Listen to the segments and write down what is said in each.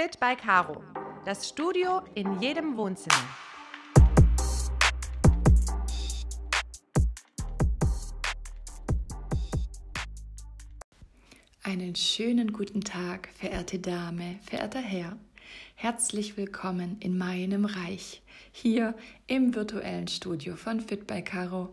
Fit by Caro. Das Studio in jedem Wohnzimmer. Einen schönen guten Tag, verehrte Dame, verehrter Herr. Herzlich willkommen in meinem Reich, hier im virtuellen Studio von Fit by Caro.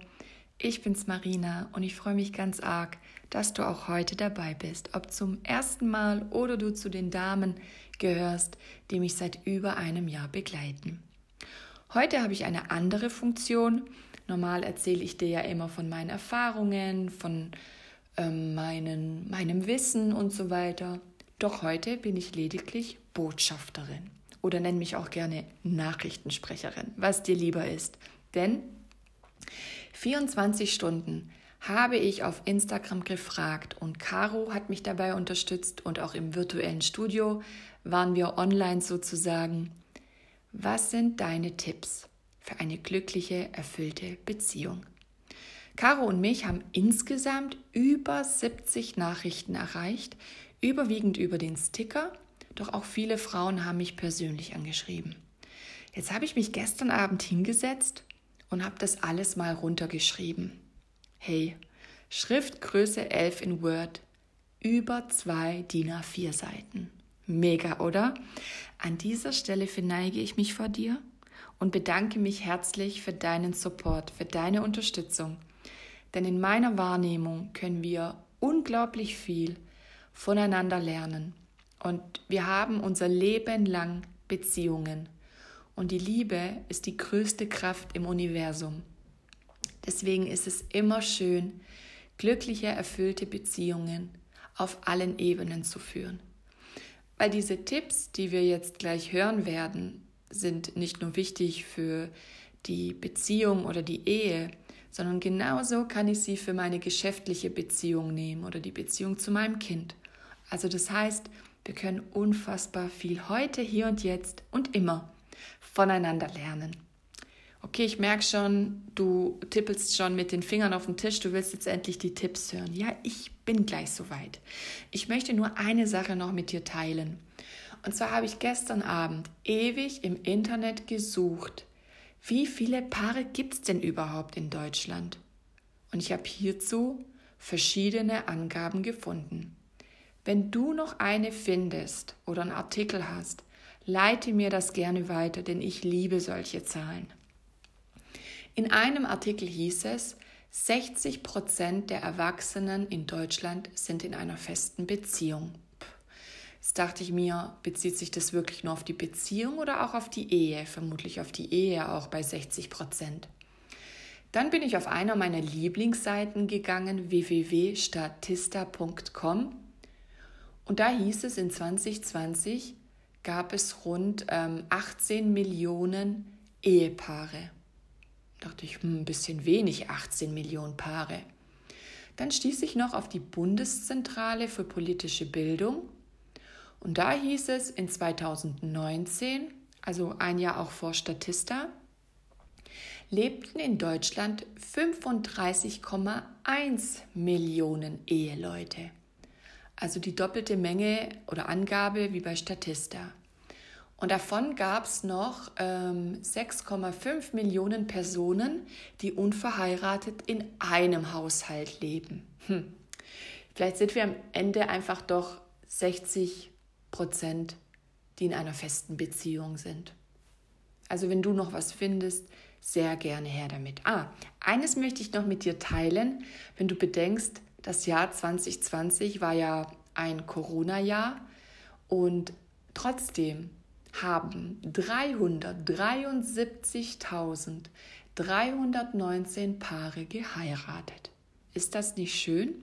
Ich bin's Marina und ich freue mich ganz arg, dass du auch heute dabei bist, ob zum ersten Mal oder du zu den Damen gehörst, die mich seit über einem Jahr begleiten. Heute habe ich eine andere Funktion. Normal erzähle ich dir ja immer von meinen Erfahrungen, von ähm, meinen, meinem Wissen und so weiter. Doch heute bin ich lediglich Botschafterin oder nenn mich auch gerne Nachrichtensprecherin, was dir lieber ist. Denn 24 Stunden habe ich auf Instagram gefragt und Caro hat mich dabei unterstützt und auch im virtuellen Studio waren wir online sozusagen. Was sind deine Tipps für eine glückliche, erfüllte Beziehung? Caro und mich haben insgesamt über 70 Nachrichten erreicht, überwiegend über den Sticker, doch auch viele Frauen haben mich persönlich angeschrieben. Jetzt habe ich mich gestern Abend hingesetzt und habe das alles mal runtergeschrieben. Hey, Schriftgröße 11 in Word, über zwei DIN A4 Seiten. Mega, oder? An dieser Stelle verneige ich mich vor dir und bedanke mich herzlich für deinen Support, für deine Unterstützung. Denn in meiner Wahrnehmung können wir unglaublich viel voneinander lernen. Und wir haben unser Leben lang Beziehungen. Und die Liebe ist die größte Kraft im Universum. Deswegen ist es immer schön, glückliche, erfüllte Beziehungen auf allen Ebenen zu führen. Weil diese Tipps, die wir jetzt gleich hören werden, sind nicht nur wichtig für die Beziehung oder die Ehe, sondern genauso kann ich sie für meine geschäftliche Beziehung nehmen oder die Beziehung zu meinem Kind. Also das heißt, wir können unfassbar viel heute, hier und jetzt und immer voneinander lernen. Okay, ich merke schon, du tippelst schon mit den Fingern auf den Tisch, du willst jetzt endlich die Tipps hören. Ja, ich bin gleich soweit. Ich möchte nur eine Sache noch mit dir teilen. Und zwar habe ich gestern Abend ewig im Internet gesucht, wie viele Paare gibt es denn überhaupt in Deutschland? Und ich habe hierzu verschiedene Angaben gefunden. Wenn du noch eine findest oder einen Artikel hast, leite mir das gerne weiter, denn ich liebe solche Zahlen. In einem Artikel hieß es, 60 Prozent der Erwachsenen in Deutschland sind in einer festen Beziehung. Jetzt dachte ich mir, bezieht sich das wirklich nur auf die Beziehung oder auch auf die Ehe? Vermutlich auf die Ehe auch bei 60 Prozent. Dann bin ich auf einer meiner Lieblingsseiten gegangen, www.statista.com. Und da hieß es, in 2020 gab es rund ähm, 18 Millionen Ehepaare. Da dachte ich, hm, ein bisschen wenig, 18 Millionen Paare. Dann stieß ich noch auf die Bundeszentrale für politische Bildung und da hieß es in 2019, also ein Jahr auch vor Statista, lebten in Deutschland 35,1 Millionen Eheleute. Also die doppelte Menge oder Angabe wie bei Statista. Und davon gab es noch ähm, 6,5 Millionen Personen, die unverheiratet in einem Haushalt leben. Hm. Vielleicht sind wir am Ende einfach doch 60 Prozent, die in einer festen Beziehung sind. Also wenn du noch was findest, sehr gerne her damit. Ah, eines möchte ich noch mit dir teilen, wenn du bedenkst, das Jahr 2020 war ja ein Corona-Jahr und trotzdem haben 373.319 Paare geheiratet. Ist das nicht schön?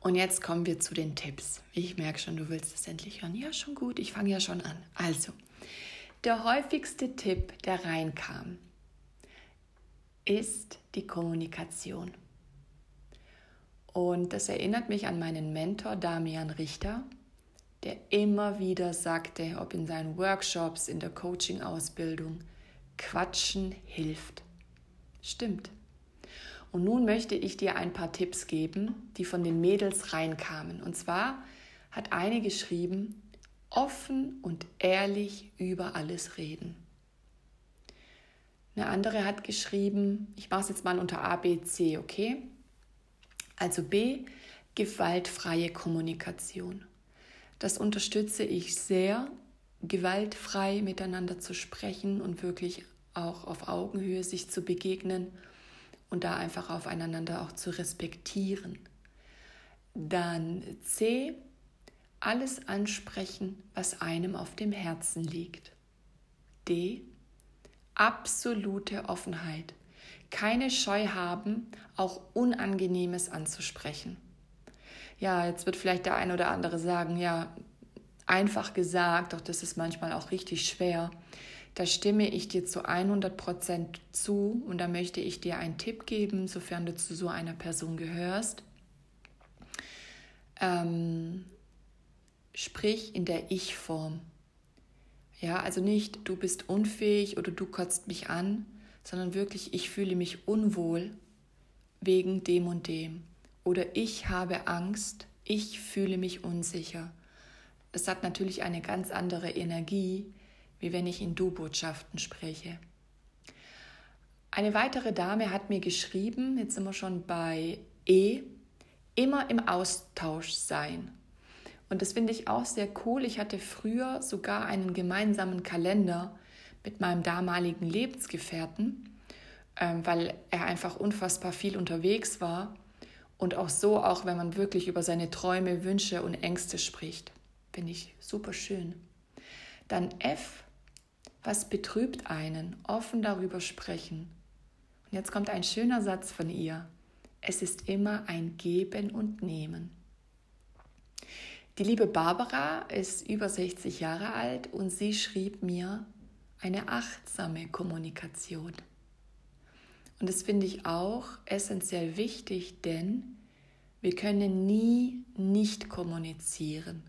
Und jetzt kommen wir zu den Tipps. Ich merke schon, du willst es endlich hören. Ja, schon gut, ich fange ja schon an. Also, der häufigste Tipp, der reinkam, ist die Kommunikation. Und das erinnert mich an meinen Mentor Damian Richter, der immer wieder sagte, ob in seinen Workshops, in der Coaching-Ausbildung, Quatschen hilft. Stimmt. Und nun möchte ich dir ein paar Tipps geben, die von den Mädels reinkamen. Und zwar hat eine geschrieben, offen und ehrlich über alles reden. Eine andere hat geschrieben, ich mache es jetzt mal unter A, B, C, okay? Also B, gewaltfreie Kommunikation. Das unterstütze ich sehr, gewaltfrei miteinander zu sprechen und wirklich auch auf Augenhöhe sich zu begegnen und da einfach aufeinander auch zu respektieren. Dann C, alles ansprechen, was einem auf dem Herzen liegt. D, absolute Offenheit. Keine Scheu haben, auch Unangenehmes anzusprechen. Ja, jetzt wird vielleicht der ein oder andere sagen, ja, einfach gesagt, doch das ist manchmal auch richtig schwer. Da stimme ich dir zu 100 Prozent zu und da möchte ich dir einen Tipp geben, sofern du zu so einer Person gehörst. Ähm, sprich in der Ich-Form. Ja, also nicht du bist unfähig oder du kotzt mich an, sondern wirklich ich fühle mich unwohl wegen dem und dem. Oder ich habe Angst, ich fühle mich unsicher. Es hat natürlich eine ganz andere Energie, wie wenn ich in Du-Botschaften spreche. Eine weitere Dame hat mir geschrieben, jetzt sind wir schon bei E, immer im Austausch sein. Und das finde ich auch sehr cool. Ich hatte früher sogar einen gemeinsamen Kalender mit meinem damaligen Lebensgefährten, ähm, weil er einfach unfassbar viel unterwegs war. Und auch so, auch wenn man wirklich über seine Träume, Wünsche und Ängste spricht. Finde ich super schön. Dann F, was betrübt einen? Offen darüber sprechen. Und jetzt kommt ein schöner Satz von ihr. Es ist immer ein Geben und Nehmen. Die liebe Barbara ist über 60 Jahre alt und sie schrieb mir eine achtsame Kommunikation. Und das finde ich auch essentiell wichtig, denn wir können nie nicht kommunizieren.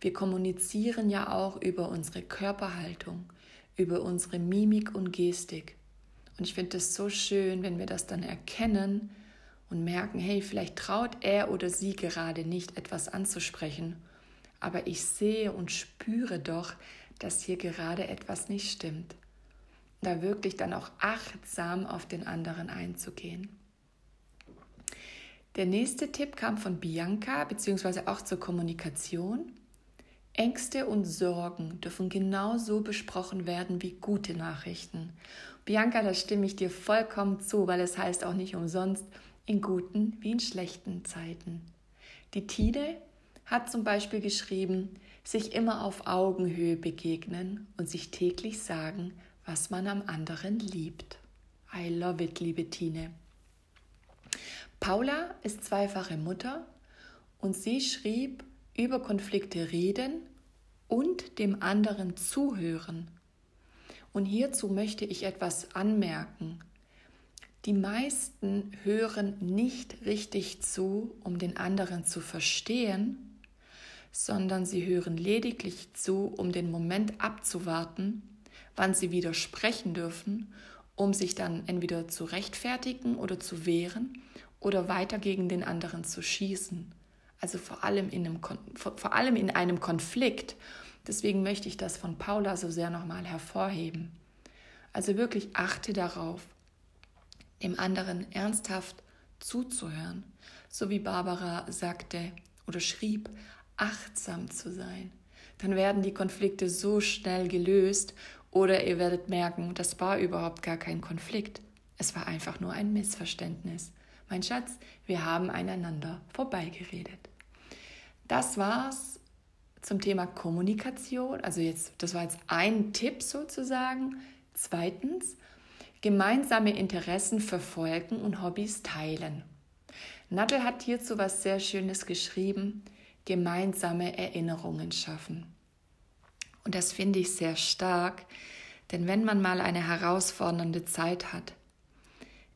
Wir kommunizieren ja auch über unsere Körperhaltung, über unsere Mimik und Gestik. Und ich finde es so schön, wenn wir das dann erkennen und merken, hey, vielleicht traut er oder sie gerade nicht etwas anzusprechen, aber ich sehe und spüre doch, dass hier gerade etwas nicht stimmt. Da wirklich dann auch achtsam auf den anderen einzugehen. Der nächste Tipp kam von Bianca, beziehungsweise auch zur Kommunikation. Ängste und Sorgen dürfen genauso besprochen werden wie gute Nachrichten. Bianca, da stimme ich dir vollkommen zu, weil es heißt auch nicht umsonst, in guten wie in schlechten Zeiten. Die Tide hat zum Beispiel geschrieben, sich immer auf Augenhöhe begegnen und sich täglich sagen, was man am anderen liebt. I love it, liebe Tine. Paula ist zweifache Mutter und sie schrieb, über Konflikte reden und dem anderen zuhören. Und hierzu möchte ich etwas anmerken. Die meisten hören nicht richtig zu, um den anderen zu verstehen, sondern sie hören lediglich zu, um den Moment abzuwarten, wann sie widersprechen dürfen, um sich dann entweder zu rechtfertigen oder zu wehren oder weiter gegen den anderen zu schießen. Also vor allem in einem, vor allem in einem Konflikt. Deswegen möchte ich das von Paula so sehr nochmal hervorheben. Also wirklich achte darauf, dem anderen ernsthaft zuzuhören, so wie Barbara sagte oder schrieb, achtsam zu sein. Dann werden die Konflikte so schnell gelöst oder ihr werdet merken, das war überhaupt gar kein Konflikt. Es war einfach nur ein Missverständnis. Mein Schatz, wir haben einander vorbeigeredet. Das war's zum Thema Kommunikation. Also jetzt, das war jetzt ein Tipp sozusagen. Zweitens, gemeinsame Interessen verfolgen und Hobbys teilen. Nadel hat hierzu was sehr Schönes geschrieben, gemeinsame Erinnerungen schaffen. Und das finde ich sehr stark, denn wenn man mal eine herausfordernde Zeit hat,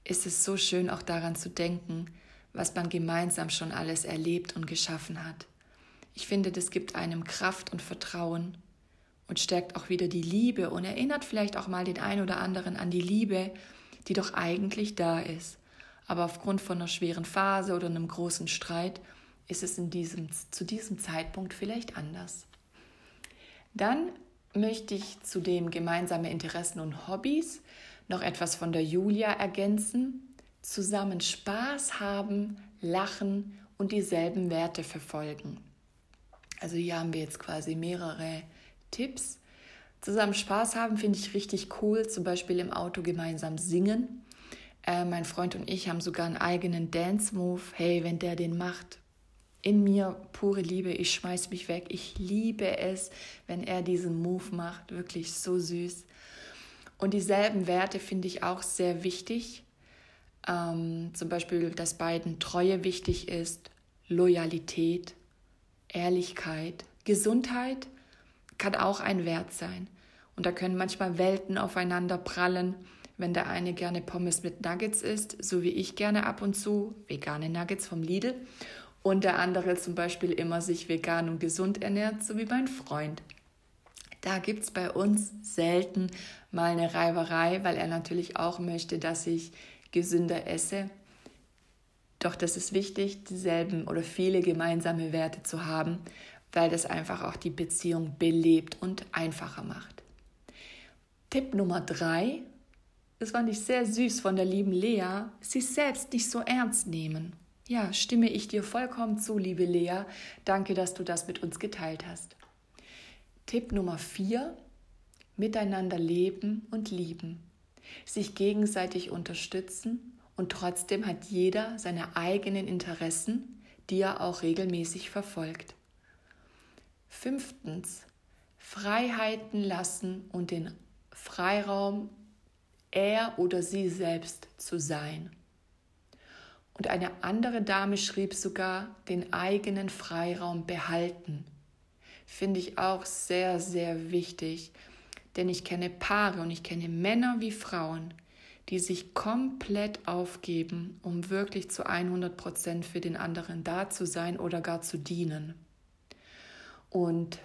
ist es so schön auch daran zu denken, was man gemeinsam schon alles erlebt und geschaffen hat. Ich finde, das gibt einem Kraft und Vertrauen und stärkt auch wieder die Liebe und erinnert vielleicht auch mal den einen oder anderen an die Liebe, die doch eigentlich da ist. Aber aufgrund von einer schweren Phase oder einem großen Streit ist es in diesem, zu diesem Zeitpunkt vielleicht anders. Dann möchte ich zu dem gemeinsame Interessen und Hobbys noch etwas von der Julia ergänzen. Zusammen Spaß haben, lachen und dieselben Werte verfolgen. Also hier haben wir jetzt quasi mehrere Tipps. Zusammen Spaß haben finde ich richtig cool, zum Beispiel im Auto gemeinsam singen. Äh, mein Freund und ich haben sogar einen eigenen Dance-Move. Hey, wenn der den macht, in mir pure Liebe, ich schmeiß mich weg. Ich liebe es, wenn er diesen Move macht, wirklich so süß. Und dieselben Werte finde ich auch sehr wichtig. Ähm, zum Beispiel, dass beiden Treue wichtig ist, Loyalität, Ehrlichkeit, Gesundheit kann auch ein Wert sein. Und da können manchmal Welten aufeinander prallen, wenn der eine gerne Pommes mit Nuggets isst, so wie ich gerne ab und zu vegane Nuggets vom Lidl und der andere zum Beispiel immer sich vegan und gesund ernährt, so wie mein Freund. Da gibt es bei uns selten mal eine Reiberei, weil er natürlich auch möchte, dass ich gesünder esse. Doch das ist wichtig, dieselben oder viele gemeinsame Werte zu haben, weil das einfach auch die Beziehung belebt und einfacher macht. Tipp Nummer drei, das fand ich sehr süß von der lieben Lea, sich selbst nicht so ernst nehmen. Ja, stimme ich dir vollkommen zu, liebe Lea. Danke, dass du das mit uns geteilt hast. Tipp Nummer 4. Miteinander leben und lieben. Sich gegenseitig unterstützen und trotzdem hat jeder seine eigenen Interessen, die er auch regelmäßig verfolgt. Fünftens. Freiheiten lassen und den Freiraum, er oder sie selbst zu sein. Und eine andere Dame schrieb sogar, den eigenen Freiraum behalten. Finde ich auch sehr, sehr wichtig, denn ich kenne Paare und ich kenne Männer wie Frauen, die sich komplett aufgeben, um wirklich zu 100 Prozent für den anderen da zu sein oder gar zu dienen. Und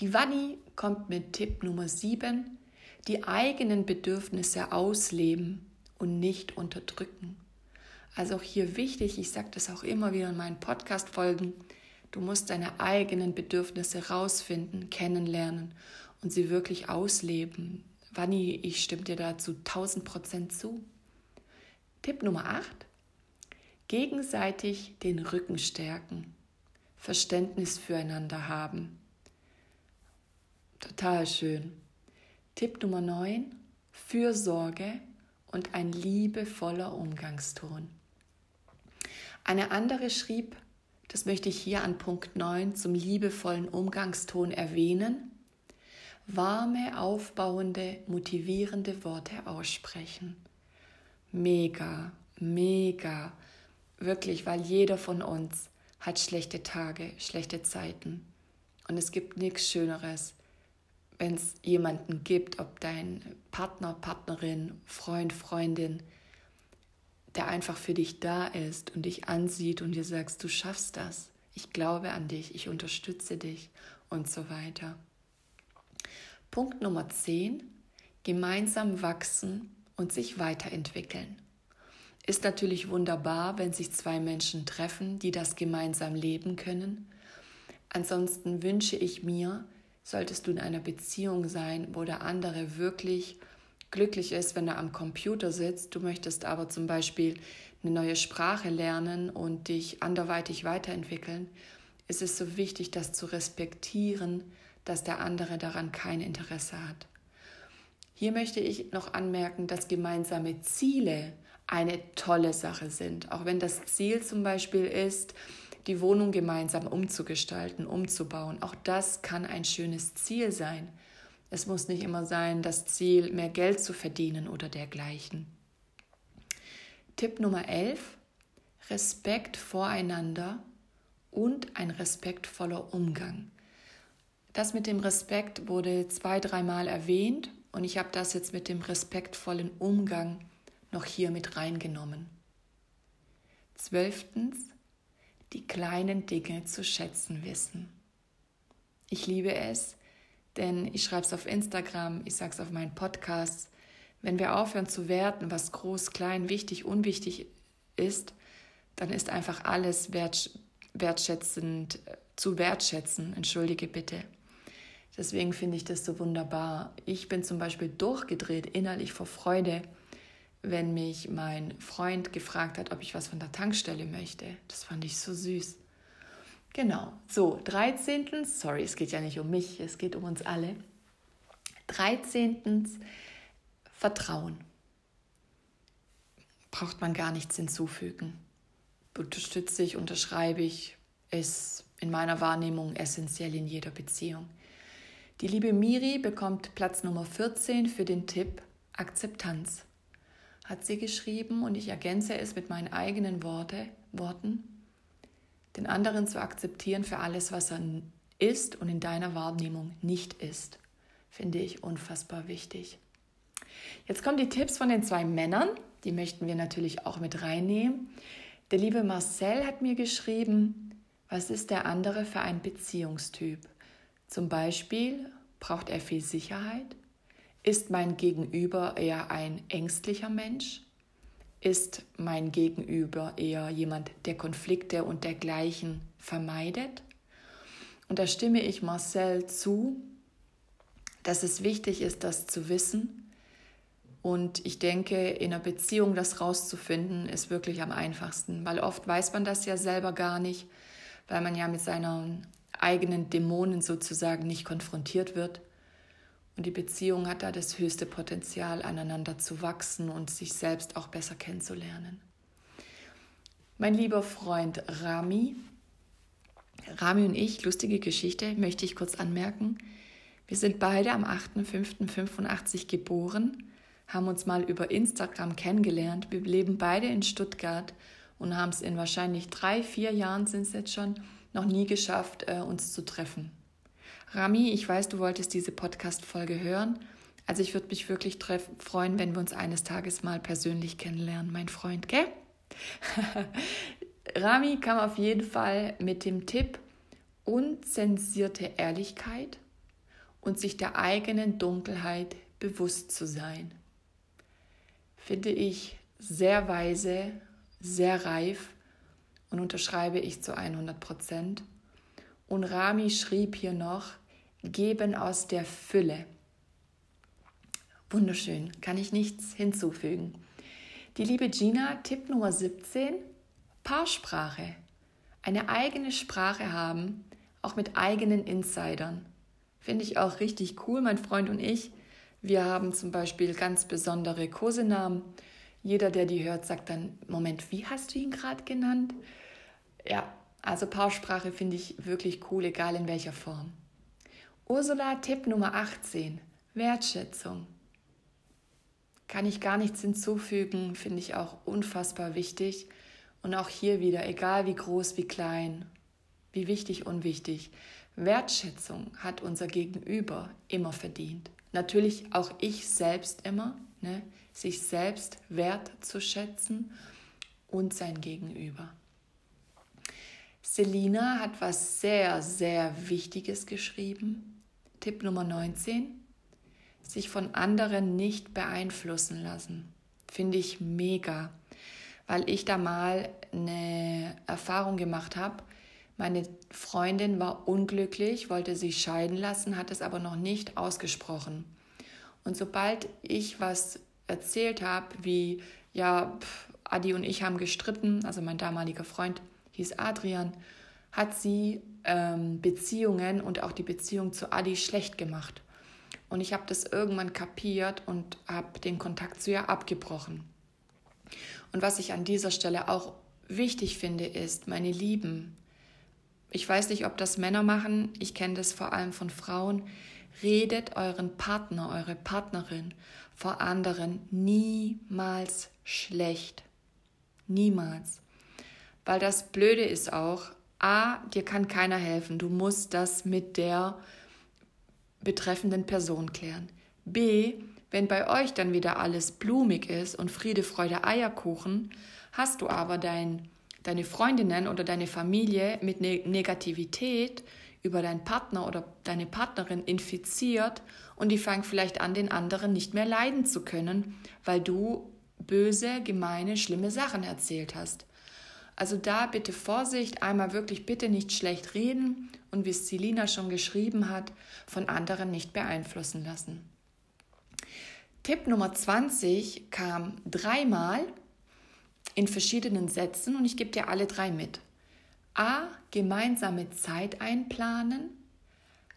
die Wanni kommt mit Tipp Nummer 7, die eigenen Bedürfnisse ausleben und nicht unterdrücken. Also auch hier wichtig, ich sage das auch immer wieder in meinen Podcast-Folgen, du musst deine eigenen Bedürfnisse rausfinden, kennenlernen und sie wirklich ausleben. Wanni, ich stimme dir dazu 1000 Prozent zu. Tipp Nummer 8. Gegenseitig den Rücken stärken. Verständnis füreinander haben. Total schön. Tipp Nummer 9. Fürsorge und ein liebevoller Umgangston. Eine andere schrieb, das möchte ich hier an Punkt 9 zum liebevollen Umgangston erwähnen, warme, aufbauende, motivierende Worte aussprechen. Mega, mega, wirklich, weil jeder von uns hat schlechte Tage, schlechte Zeiten. Und es gibt nichts Schöneres, wenn es jemanden gibt, ob dein Partner, Partnerin, Freund, Freundin, der einfach für dich da ist und dich ansieht und dir sagst, du schaffst das, ich glaube an dich, ich unterstütze dich und so weiter. Punkt Nummer 10, gemeinsam wachsen und sich weiterentwickeln. Ist natürlich wunderbar, wenn sich zwei Menschen treffen, die das gemeinsam leben können. Ansonsten wünsche ich mir, solltest du in einer Beziehung sein, wo der andere wirklich glücklich ist, wenn er am Computer sitzt. Du möchtest aber zum Beispiel eine neue Sprache lernen und dich anderweitig weiterentwickeln. ist Es so wichtig, das zu respektieren, dass der andere daran kein Interesse hat. Hier möchte ich noch anmerken, dass gemeinsame Ziele eine tolle Sache sind. Auch wenn das Ziel zum Beispiel ist, die Wohnung gemeinsam umzugestalten, umzubauen. Auch das kann ein schönes Ziel sein. Es muss nicht immer sein, das Ziel, mehr Geld zu verdienen oder dergleichen. Tipp Nummer 11. Respekt voreinander und ein respektvoller Umgang. Das mit dem Respekt wurde zwei, dreimal erwähnt und ich habe das jetzt mit dem respektvollen Umgang noch hier mit reingenommen. Zwölftens, die kleinen Dinge zu schätzen wissen. Ich liebe es, denn ich schreibe es auf Instagram, ich sage es auf meinen Podcasts. Wenn wir aufhören zu werten, was groß, klein, wichtig, unwichtig ist, dann ist einfach alles wert, wertschätzend äh, zu wertschätzen. Entschuldige bitte. Deswegen finde ich das so wunderbar. Ich bin zum Beispiel durchgedreht innerlich vor Freude, wenn mich mein Freund gefragt hat, ob ich was von der Tankstelle möchte. Das fand ich so süß. Genau, so, 13. Sorry, es geht ja nicht um mich, es geht um uns alle. 13. Vertrauen. Braucht man gar nichts hinzufügen. Unterstütze ich, unterschreibe ich, ist in meiner Wahrnehmung essentiell in jeder Beziehung. Die liebe Miri bekommt Platz Nummer 14 für den Tipp Akzeptanz. Hat sie geschrieben und ich ergänze es mit meinen eigenen Worte, Worten. Den anderen zu akzeptieren für alles, was er ist und in deiner Wahrnehmung nicht ist, finde ich unfassbar wichtig. Jetzt kommen die Tipps von den zwei Männern, die möchten wir natürlich auch mit reinnehmen. Der liebe Marcel hat mir geschrieben, was ist der andere für ein Beziehungstyp? Zum Beispiel braucht er viel Sicherheit? Ist mein Gegenüber eher ein ängstlicher Mensch? Ist mein Gegenüber eher jemand, der Konflikte und dergleichen vermeidet? Und da stimme ich Marcel zu, dass es wichtig ist, das zu wissen, und ich denke, in einer Beziehung das rauszufinden, ist wirklich am einfachsten, weil oft weiß man das ja selber gar nicht, weil man ja mit seinen eigenen Dämonen sozusagen nicht konfrontiert wird. Und die Beziehung hat da das höchste Potenzial, aneinander zu wachsen und sich selbst auch besser kennenzulernen. Mein lieber Freund Rami, Rami und ich, lustige Geschichte, möchte ich kurz anmerken. Wir sind beide am 8.5.85 geboren haben uns mal über Instagram kennengelernt. Wir leben beide in Stuttgart und haben es in wahrscheinlich drei, vier Jahren sind es jetzt schon noch nie geschafft, äh, uns zu treffen. Rami, ich weiß, du wolltest diese Podcast-Folge hören. Also ich würde mich wirklich freuen, wenn wir uns eines Tages mal persönlich kennenlernen, mein Freund, gell? Rami kam auf jeden Fall mit dem Tipp unzensierte Ehrlichkeit und sich der eigenen Dunkelheit bewusst zu sein finde ich sehr weise, sehr reif und unterschreibe ich zu 100 Prozent. Und Rami schrieb hier noch, geben aus der Fülle. Wunderschön, kann ich nichts hinzufügen. Die liebe Gina, Tipp Nummer 17, Paarsprache. Eine eigene Sprache haben, auch mit eigenen Insidern. Finde ich auch richtig cool. Mein Freund und ich wir haben zum Beispiel ganz besondere Kosenamen. Jeder, der die hört, sagt dann, Moment, wie hast du ihn gerade genannt? Ja, also Paarsprache finde ich wirklich cool, egal in welcher Form. Ursula, Tipp Nummer 18, Wertschätzung. Kann ich gar nichts hinzufügen, finde ich auch unfassbar wichtig. Und auch hier wieder, egal wie groß, wie klein, wie wichtig, unwichtig, Wertschätzung hat unser Gegenüber immer verdient natürlich auch ich selbst immer, ne, sich selbst wertzuschätzen und sein Gegenüber. Selina hat was sehr, sehr Wichtiges geschrieben. Tipp Nummer 19. Sich von anderen nicht beeinflussen lassen. Finde ich mega, weil ich da mal eine Erfahrung gemacht habe, meine Freundin war unglücklich, wollte sich scheiden lassen, hat es aber noch nicht ausgesprochen. Und sobald ich was erzählt habe, wie, ja, Adi und ich haben gestritten, also mein damaliger Freund hieß Adrian, hat sie ähm, Beziehungen und auch die Beziehung zu Adi schlecht gemacht. Und ich habe das irgendwann kapiert und habe den Kontakt zu ihr abgebrochen. Und was ich an dieser Stelle auch wichtig finde, ist, meine Lieben, ich weiß nicht, ob das Männer machen, ich kenne das vor allem von Frauen. Redet euren Partner, eure Partnerin vor anderen niemals schlecht. Niemals. Weil das Blöde ist auch, a, dir kann keiner helfen. Du musst das mit der betreffenden Person klären. B, wenn bei euch dann wieder alles blumig ist und Friede, Freude, Eierkuchen, hast du aber dein deine Freundinnen oder deine Familie mit ne Negativität über deinen Partner oder deine Partnerin infiziert und die fangen vielleicht an, den anderen nicht mehr leiden zu können, weil du böse, gemeine, schlimme Sachen erzählt hast. Also da bitte Vorsicht, einmal wirklich bitte nicht schlecht reden und wie es Selina schon geschrieben hat, von anderen nicht beeinflussen lassen. Tipp Nummer 20 kam dreimal in verschiedenen Sätzen und ich gebe dir alle drei mit. A. Gemeinsame Zeit einplanen.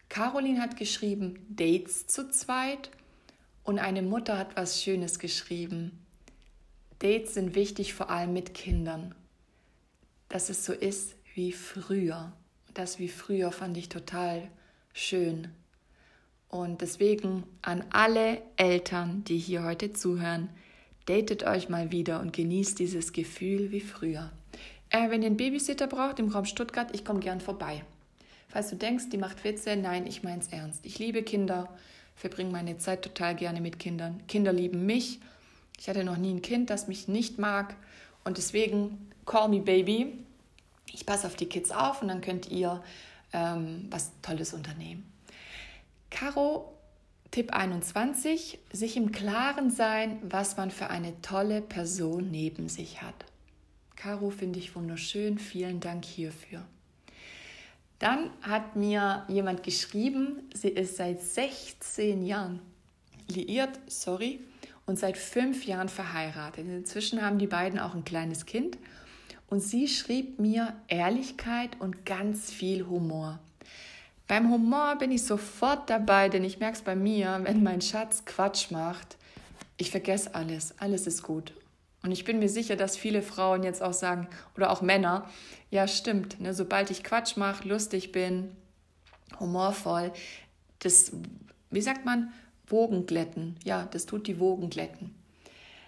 Caroline hat geschrieben Dates zu zweit und eine Mutter hat was Schönes geschrieben. Dates sind wichtig, vor allem mit Kindern. Dass es so ist wie früher. Das wie früher fand ich total schön. Und deswegen an alle Eltern, die hier heute zuhören, datet euch mal wieder und genießt dieses Gefühl wie früher. Äh, wenn ihr einen Babysitter braucht im Raum Stuttgart, ich komme gern vorbei. Falls du denkst, die macht Witze, nein, ich mein's ernst. Ich liebe Kinder, verbringe meine Zeit total gerne mit Kindern. Kinder lieben mich. Ich hatte noch nie ein Kind, das mich nicht mag. Und deswegen, call me baby. Ich passe auf die Kids auf und dann könnt ihr ähm, was Tolles unternehmen. Caro, Tipp 21, sich im Klaren sein, was man für eine tolle Person neben sich hat. Caro finde ich wunderschön, vielen Dank hierfür. Dann hat mir jemand geschrieben, sie ist seit 16 Jahren liiert, sorry, und seit fünf Jahren verheiratet. Inzwischen haben die beiden auch ein kleines Kind. Und sie schrieb mir Ehrlichkeit und ganz viel Humor. Beim Humor bin ich sofort dabei, denn ich merke es bei mir, wenn mein Schatz Quatsch macht, ich vergesse alles, alles ist gut. Und ich bin mir sicher, dass viele Frauen jetzt auch sagen, oder auch Männer, ja stimmt, ne, sobald ich Quatsch mache, lustig bin, humorvoll, das, wie sagt man, Wogen glätten. Ja, das tut die Wogen glätten.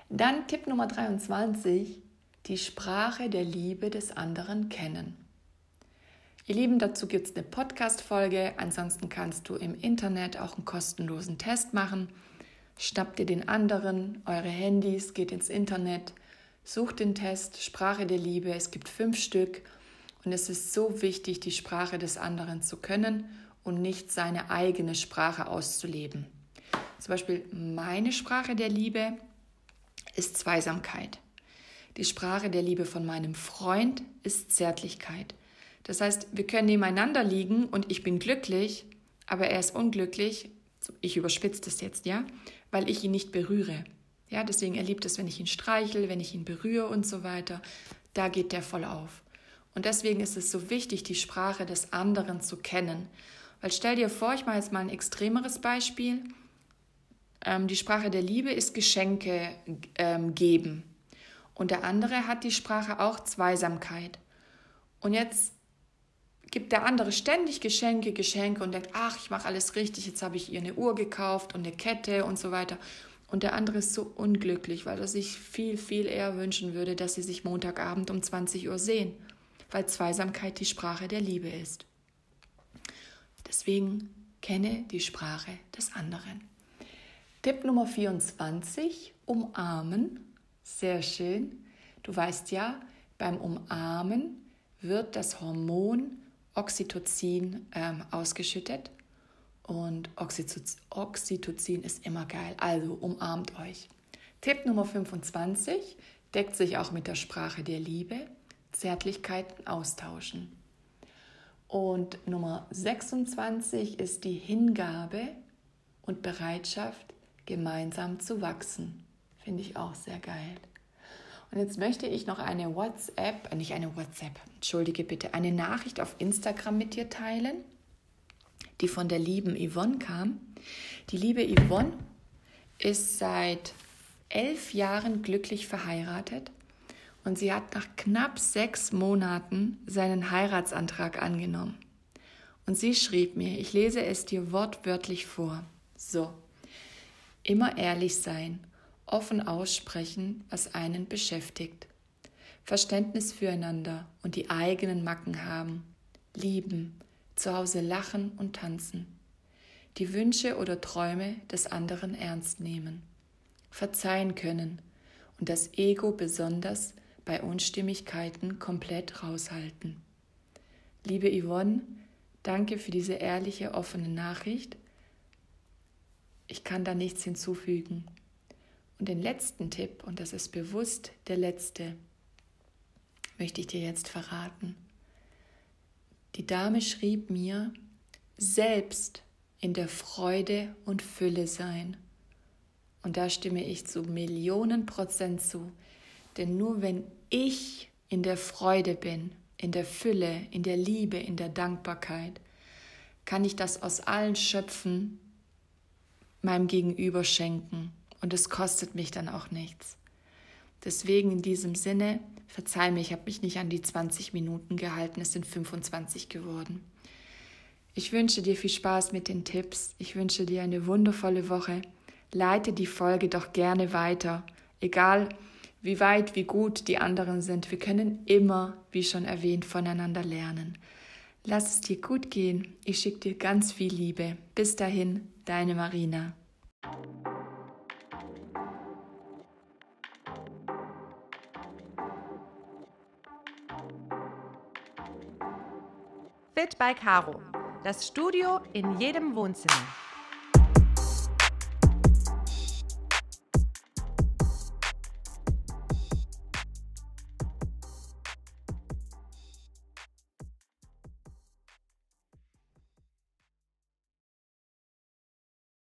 Dann Tipp Nummer 23, die Sprache der Liebe des anderen kennen. Ihr Lieben, dazu gibt es eine Podcast-Folge. Ansonsten kannst du im Internet auch einen kostenlosen Test machen. Schnappt ihr den anderen, eure Handys, geht ins Internet, sucht den Test Sprache der Liebe. Es gibt fünf Stück und es ist so wichtig, die Sprache des anderen zu können und nicht seine eigene Sprache auszuleben. Zum Beispiel meine Sprache der Liebe ist Zweisamkeit. Die Sprache der Liebe von meinem Freund ist Zärtlichkeit. Das heißt, wir können nebeneinander liegen und ich bin glücklich, aber er ist unglücklich. Ich überspitze das jetzt, ja, weil ich ihn nicht berühre. Ja, deswegen er liebt es, wenn ich ihn streichel, wenn ich ihn berühre und so weiter. Da geht der voll auf. Und deswegen ist es so wichtig, die Sprache des anderen zu kennen. Weil stell dir vor, ich mache jetzt mal ein extremeres Beispiel. Ähm, die Sprache der Liebe ist Geschenke ähm, geben. Und der andere hat die Sprache auch Zweisamkeit. Und jetzt gibt der andere ständig Geschenke, Geschenke und denkt, ach, ich mache alles richtig, jetzt habe ich ihr eine Uhr gekauft und eine Kette und so weiter. Und der andere ist so unglücklich, weil er sich viel, viel eher wünschen würde, dass sie sich Montagabend um 20 Uhr sehen, weil Zweisamkeit die Sprache der Liebe ist. Deswegen kenne die Sprache des anderen. Tipp Nummer 24, umarmen. Sehr schön. Du weißt ja, beim Umarmen wird das Hormon Oxytocin ähm, ausgeschüttet. Und Oxytocin ist immer geil. Also umarmt euch. Tipp Nummer 25 deckt sich auch mit der Sprache der Liebe. Zärtlichkeiten austauschen. Und Nummer 26 ist die Hingabe und Bereitschaft, gemeinsam zu wachsen. Finde ich auch sehr geil. Und jetzt möchte ich noch eine WhatsApp, äh, nicht eine WhatsApp, entschuldige bitte, eine Nachricht auf Instagram mit dir teilen, die von der lieben Yvonne kam. Die liebe Yvonne ist seit elf Jahren glücklich verheiratet und sie hat nach knapp sechs Monaten seinen Heiratsantrag angenommen. Und sie schrieb mir, ich lese es dir wortwörtlich vor. So, Immer ehrlich sein, offen aussprechen, was einen beschäftigt. Verständnis füreinander und die eigenen Macken haben. Lieben, zu Hause lachen und tanzen. Die Wünsche oder Träume des anderen ernst nehmen. Verzeihen können und das Ego besonders bei Unstimmigkeiten komplett raushalten. Liebe Yvonne, danke für diese ehrliche, offene Nachricht ich kann da nichts hinzufügen. Und den letzten Tipp, und das ist bewusst der letzte, möchte ich dir jetzt verraten. Die Dame schrieb mir, selbst in der Freude und Fülle sein. Und da stimme ich zu Millionen Prozent zu. Denn nur wenn ich in der Freude bin, in der Fülle, in der Liebe, in der Dankbarkeit, kann ich das aus allen Schöpfen meinem Gegenüber schenken. Und es kostet mich dann auch nichts. Deswegen in diesem Sinne, verzeih mir, ich habe mich nicht an die 20 Minuten gehalten, es sind 25 geworden. Ich wünsche dir viel Spaß mit den Tipps. Ich wünsche dir eine wundervolle Woche. Leite die Folge doch gerne weiter, egal wie weit, wie gut die anderen sind. Wir können immer, wie schon erwähnt, voneinander lernen. Lass es dir gut gehen. Ich schicke dir ganz viel Liebe. Bis dahin, deine Marina. Fit by Caro. Das Studio in jedem Wohnzimmer.